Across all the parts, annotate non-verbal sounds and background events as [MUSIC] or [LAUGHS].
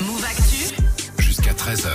Move Actu. Jusqu'à 13h.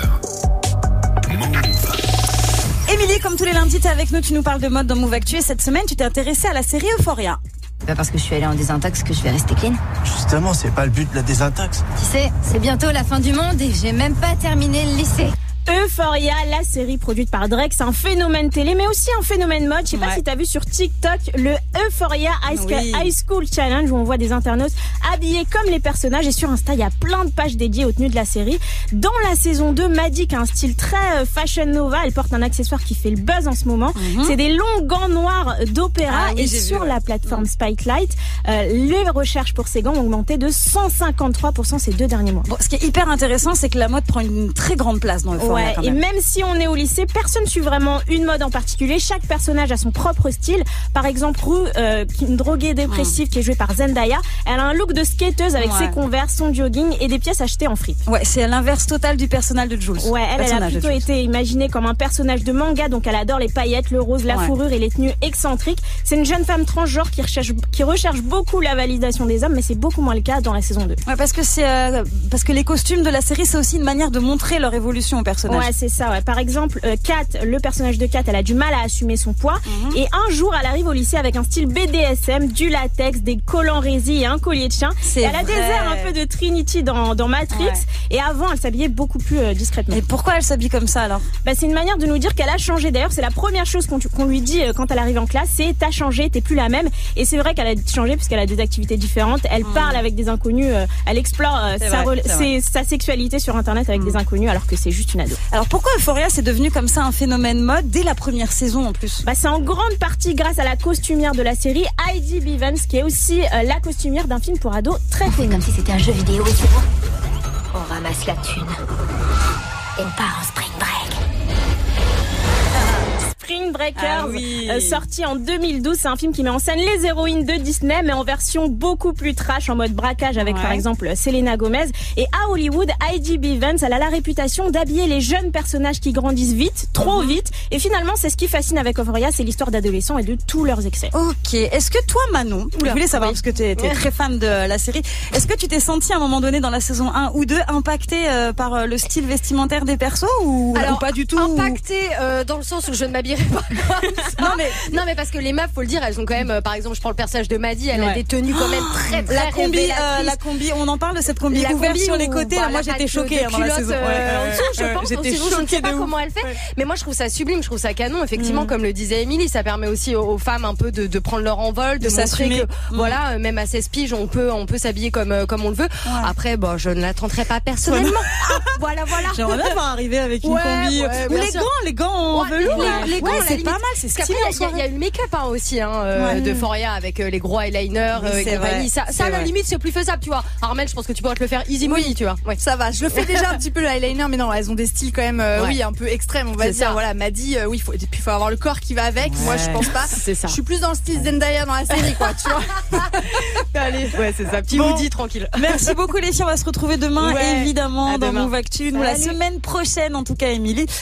Move. Émilie, comme tous les lundis, t'es avec nous, tu nous parles de mode dans Move Actu et cette semaine, tu t'es intéressée à la série Euphoria. Pas parce que je suis allée en désintox que je vais rester clean. Justement, c'est pas le but de la désintox. Tu sais, c'est bientôt la fin du monde et j'ai même pas terminé le lycée. Euphoria, la série produite par Drake, c'est un phénomène télé, mais aussi un phénomène mode. Je sais pas Ouais. si t'as vu sur TikTok le Euphoria High School, Oui. High School Challenge où on voit des internautes habillés comme les personnages. Et sur Insta, il y a plein de pages dédiées aux tenues de la série. Dans la saison 2, Maddie qui a un style très euh, fashion nova. Elle porte un accessoire qui fait le buzz en ce moment. C'est des longs gants noirs d'opéra. Mhm. Ah oui, et vu, sur la plateforme Spotlight, euh, les recherches pour ces gants ont augmenté de 153% ces deux derniers mois. Bon, ce qui est hyper intéressant, c'est que la mode prend une très grande place dans Ouais, quand et même. si on est au lycée, personne suit vraiment une mode en particulier. Chaque personnage a son propre style. Par exemple, Rue, euh, une droguée dépressive qui est jouée par Zendaya, elle a un look de skateuse avec ses converses, son jogging et des pièces achetées en fripe. Ouais, c'est l'inverse total du personnage de Jules. Ouais, elle, elle a plutôt été imaginée comme un personnage de manga, donc elle adore les paillettes, le rose, la fourrure et les tenues excentriques. C'est une jeune femme transgenre qui recherche, qui recherche beaucoup la validation des hommes, mais c'est beaucoup moins le cas dans la saison 2. Ouais, parce que c'est euh, parce que les costumes de la série, c'est aussi une manière de montrer leur évolution au personnage. Ouais, c'est ça. Ouais. Par exemple, euh, Kat, le personnage de Kat, elle a du mal à assumer son poids. Mhm. Et un jour, elle arrive au lycée avec un style BDSM, du latex, des collants résille et un collier de chien. Elle a des vrai. airs un peu de Trinity dans, dans Matrix. Ouais. Et avant, elle s'habillait beaucoup plus euh, discrètement. Et pourquoi elle s'habille comme ça alors? Bah, c'est une manière de nous dire qu'elle a changé. D'ailleurs, c'est la première chose qu'on lui dit euh, quand elle arrive en classe, c'est t'as changé, t'es plus la même. Et c'est vrai qu'elle a changé puisqu'elle a des activités différentes. Elle parle avec des inconnus, euh, elle explore sa, vrai, vrai. Sexualité sur Internet avec des inconnus alors que c'est juste une ado. Alors pourquoi Euphoria c'est devenu comme ça un phénomène mode dès la première saison en plus? Bah, c'est en grande partie grâce à la costumière de la série, Heidi Bivens, qui est aussi euh, la costumière d'un film pour ados très connu. comme si c'était un jeu vidéo c'est bon? On ramasse la thune. Et on part en spring break. Spring Breakers, Ah oui. euh, sorti en 2012. C'est un film qui met en scène les héroïnes de Disney, mais en version beaucoup plus trash, en mode braquage, avec Ouais. par exemple Selena Gomez. Et à Hollywood, Heidi Bivens, elle a la réputation d'habiller les jeunes personnages qui grandissent vite, trop Mhm. vite. Et finalement, c'est ce qui fascine avec Euphoria, c'est l'histoire d'adolescents et de tous leurs excès. Ok. Est-ce que toi, Manon, je voulais savoir oui. parce que tu es, très fan de la série, est-ce que tu t'es senti à un moment donné dans la saison 1 ou 2 impacté euh, par euh, le style vestimentaire des persos ou, ou pas du tout ou- impacté euh, dans le sens où je ne m'habillerai pas comme ça. Non mais Non mais parce que les meufs, faut le dire, elles ont quand même, euh, par exemple, je prends le personnage de Maddy, elle a Ouais. des tenues quand même très très la combi, euh, révélatrices. la combi, on en parle de cette combi La ouverte combi sur les où, côtés. bah, là, moi, j'étais choquée de hein, dans la culotte, saison. euh, en dessous, je. J'étais je ne choquée sais pas de comment elle fait, mais moi je trouve ça sublime, je trouve ça canon. Effectivement, comme le disait Émilie, ça permet aussi aux, aux femmes un peu de, de prendre leur envol, de, De montrer s'assumer. que Mm. voilà, euh, même à 16 piges, on peut on peut s'habiller comme euh, comme on le veut. Après, bon, je ne la tenterai pas personnellement. [LAUGHS] Ah, voilà, voilà. J'aimerais bien voir arriver avec une Ouais, combi. ouais, Ou bien les sûr. gants, les gants en Ouais, velours. les- là. les gants, Ouais, c'est pas mal, c'est stylé. il y a- il y, soirée. a eu le make-up hein, aussi hein, euh, Ouais. de Foria avec euh, les gros eyeliners Oui, euh, et c'est compagnie. vrai, Ça, ça à la limite, c'est plus faisable, tu vois. Armel, je pense que tu pourrais te le faire easy money, tu vois. Ouais. Ça va, je le fais déjà un [LAUGHS] petit peu le eyeliner, mais non, elles ont des styles quand même, euh, Ouais. oui, un peu extrêmes, on va dire. ça. Voilà, m'a dit, euh, oui, faut, et puis faut avoir le corps qui va avec. Moi, je pense pas. C'est ça. Je suis plus dans le style Zendaya dans la série, quoi, tu vois. [LAUGHS] Allez, ouais, c'est ça. Petit Bon. Woody, tranquille. Merci beaucoup les filles, on va se retrouver demain évidemment dans. Move Actu. Nous la semaine prochaine en tout cas Émilie,